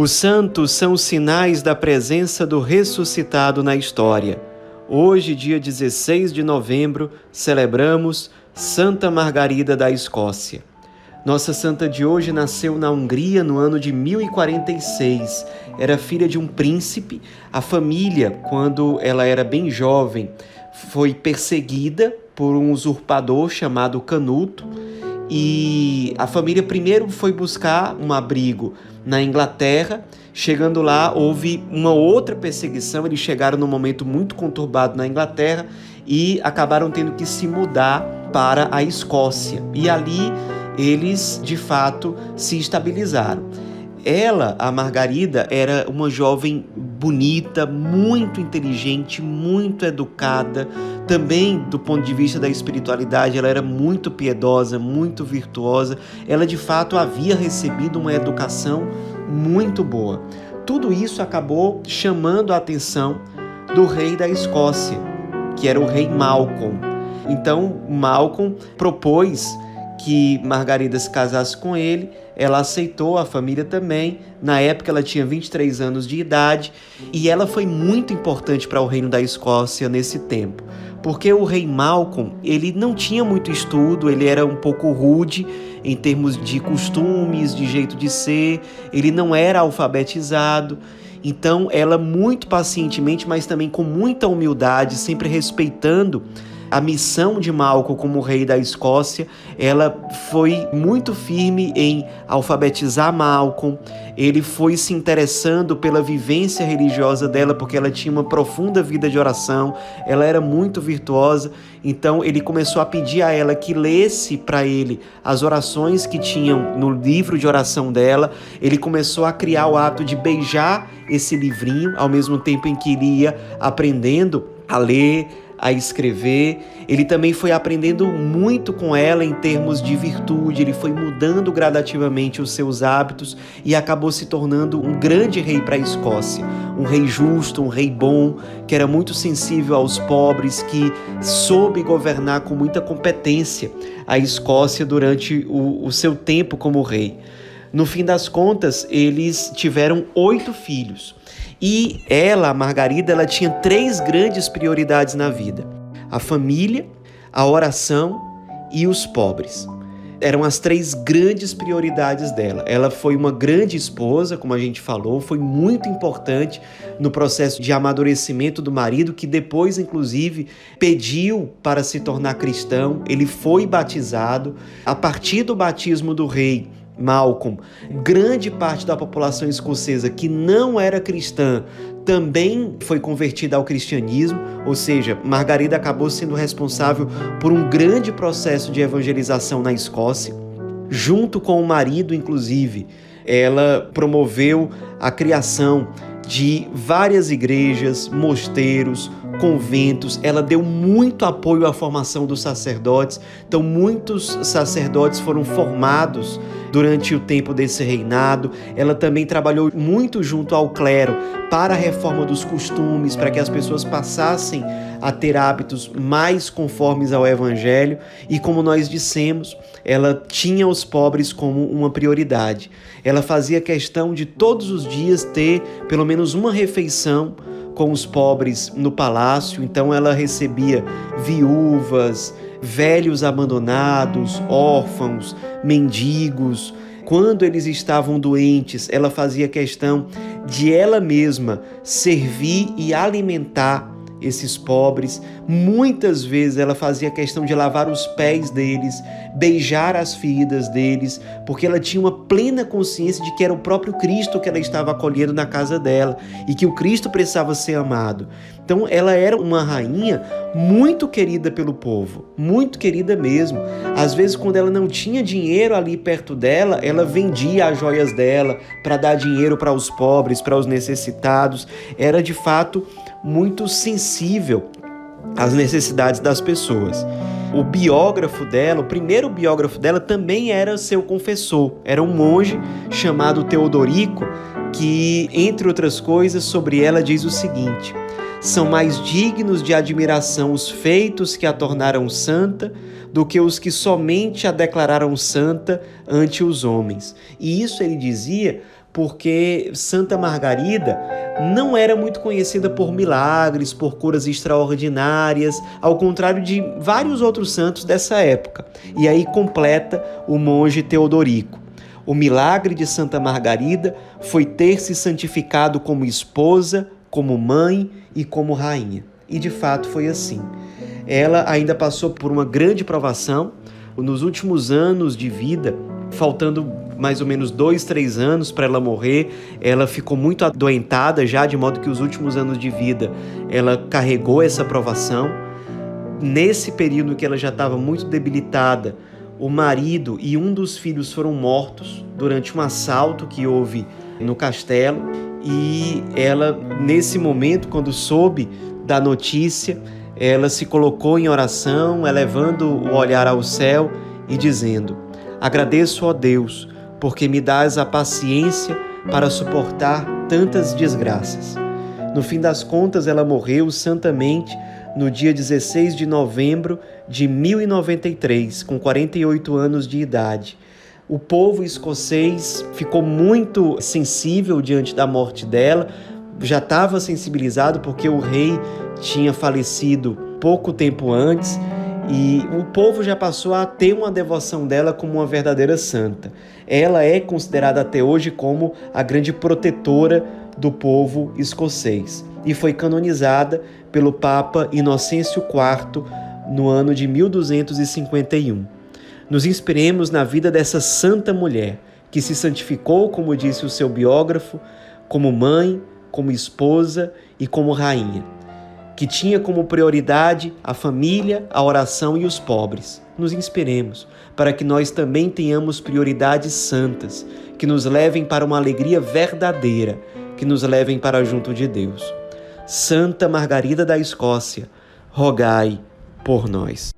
Os santos são sinais da presença do ressuscitado na história. Hoje, dia 16 de novembro, celebramos Santa Margarida da Escócia. Nossa santa de hoje nasceu na Hungria no ano de 1046. Era filha de um príncipe. A família, quando ela era bem jovem, foi perseguida por um usurpador chamado Canuto. E a família primeiro foi buscar um abrigo na Inglaterra. Chegando lá, houve uma outra perseguição. Eles chegaram num momento muito conturbado na Inglaterra e acabaram tendo que se mudar para a Escócia. E ali eles de fato se estabilizaram. Ela, a Margarida, era uma jovem bonita, muito inteligente, muito educada. Também, do ponto de vista da espiritualidade, ela era muito piedosa, muito virtuosa. Ela, de fato, havia recebido uma educação muito boa. Tudo isso acabou chamando a atenção do rei da Escócia, que era o rei Malcolm. Então, Malcolm propôs que Margarida se casasse com ele, ela aceitou, a família também. Na época ela tinha 23 anos de idade e ela foi muito importante para o reino da Escócia nesse tempo. Porque o rei Malcolm, ele não tinha muito estudo, ele era um pouco rude em termos de costumes, de jeito de ser, ele não era alfabetizado. Então, ela muito pacientemente, mas também com muita humildade, sempre respeitando a missão de Malcolm como rei da Escócia, ela foi muito firme em alfabetizar Malcolm. Ele foi se interessando pela vivência religiosa dela, porque ela tinha uma profunda vida de oração, ela era muito virtuosa. Então ele começou a pedir a ela que lesse para ele as orações que tinham no livro de oração dela. Ele começou a criar o hábito de beijar esse livrinho, ao mesmo tempo em que ele ia aprendendo a ler, a escrever. Ele também foi aprendendo muito com ela em termos de virtude, ele foi mudando gradativamente os seus hábitos e acabou se tornando um grande rei para a Escócia. Um rei justo, um rei bom, que era muito sensível aos pobres, que soube governar com muita competência a Escócia durante o, o seu tempo como rei. No fim das contas, eles tiveram oito filhos. E ela, a Margarida, ela tinha três grandes prioridades na vida: a família, a oração e os pobres. Eram as três grandes prioridades dela. Ela foi uma grande esposa, como a gente falou, foi muito importante no processo de amadurecimento do marido, que depois, inclusive, pediu para se tornar cristão. Ele foi batizado. A partir do batismo do rei, Malcolm, grande parte da população escocesa que não era cristã também foi convertida ao cristianismo, ou seja, Margarida acabou sendo responsável por um grande processo de evangelização na Escócia. Junto com o marido, inclusive, ela promoveu a criação de várias igrejas, mosteiros, conventos, ela deu muito apoio à formação dos sacerdotes. Então, muitos sacerdotes foram formados durante o tempo desse reinado. Ela também trabalhou muito junto ao clero para a reforma dos costumes, para que as pessoas passassem a ter hábitos mais conformes ao evangelho. E como nós dissemos, ela tinha os pobres como uma prioridade. Ela fazia questão de todos os dias ter pelo menos uma refeição com os pobres no palácio, então ela recebia viúvas, velhos abandonados, órfãos, mendigos. Quando eles estavam doentes, ela fazia questão de ela mesma servir e alimentar esses pobres. Muitas vezes ela fazia questão de lavar os pés deles, beijar as feridas deles, porque ela tinha uma plena consciência de que era o próprio Cristo que ela estava acolhendo na casa dela e que o Cristo precisava ser amado. Então ela era uma rainha muito querida pelo povo, muito querida mesmo. Às vezes, quando ela não tinha dinheiro ali perto dela, ela vendia as joias dela para dar dinheiro para os pobres, para os necessitados. Era de fato muito sensível às necessidades das pessoas. O biógrafo dela, o primeiro biógrafo dela, também era seu confessor. Era um monge chamado Teodorico, que, entre outras coisas, sobre ela diz o seguinte: são mais dignos de admiração os feitos que a tornaram santa do que os que somente a declararam santa ante os homens. E isso ele dizia porque Santa Margarida não era muito conhecida por milagres, por curas extraordinárias, ao contrário de vários outros santos dessa época. E aí completa o monge Teodorico. O milagre de Santa Margarida foi ter se santificado como esposa, como mãe e como rainha. E de fato foi assim. Ela ainda passou por uma grande provação. Nos últimos anos de vida, faltando mais ou menos dois, três anos para ela morrer. Ela ficou muito adoentada já, de modo que os últimos anos de vida ela carregou essa provação. Nesse período que ela já estava muito debilitada, o marido e um dos filhos foram mortos durante um assalto que houve no castelo. E ela, nesse momento, quando soube da notícia, ela se colocou em oração, elevando o olhar ao céu e dizendo: Agradeço a Deus, porque me dás a paciência para suportar tantas desgraças. No fim das contas, ela morreu santamente no dia 16 de novembro de 1093, com 48 anos de idade. O povo escocês ficou muito sensível diante da morte dela, já estava sensibilizado porque o rei tinha falecido pouco tempo antes e o povo já passou a ter uma devoção dela como uma verdadeira santa. Ela é considerada até hoje como a grande protetora do povo escocês e foi canonizada pelo Papa Inocêncio IV no ano de 1251. Nos inspiremos na vida dessa santa mulher que se santificou, como disse o seu biógrafo, como mãe, como esposa e como rainha que tinha como prioridade a família, a oração e os pobres. Nos inspiremos para que nós também tenhamos prioridades santas, que nos levem para uma alegria verdadeira, que nos levem para junto de Deus. Santa Margarida da Escócia, rogai por nós.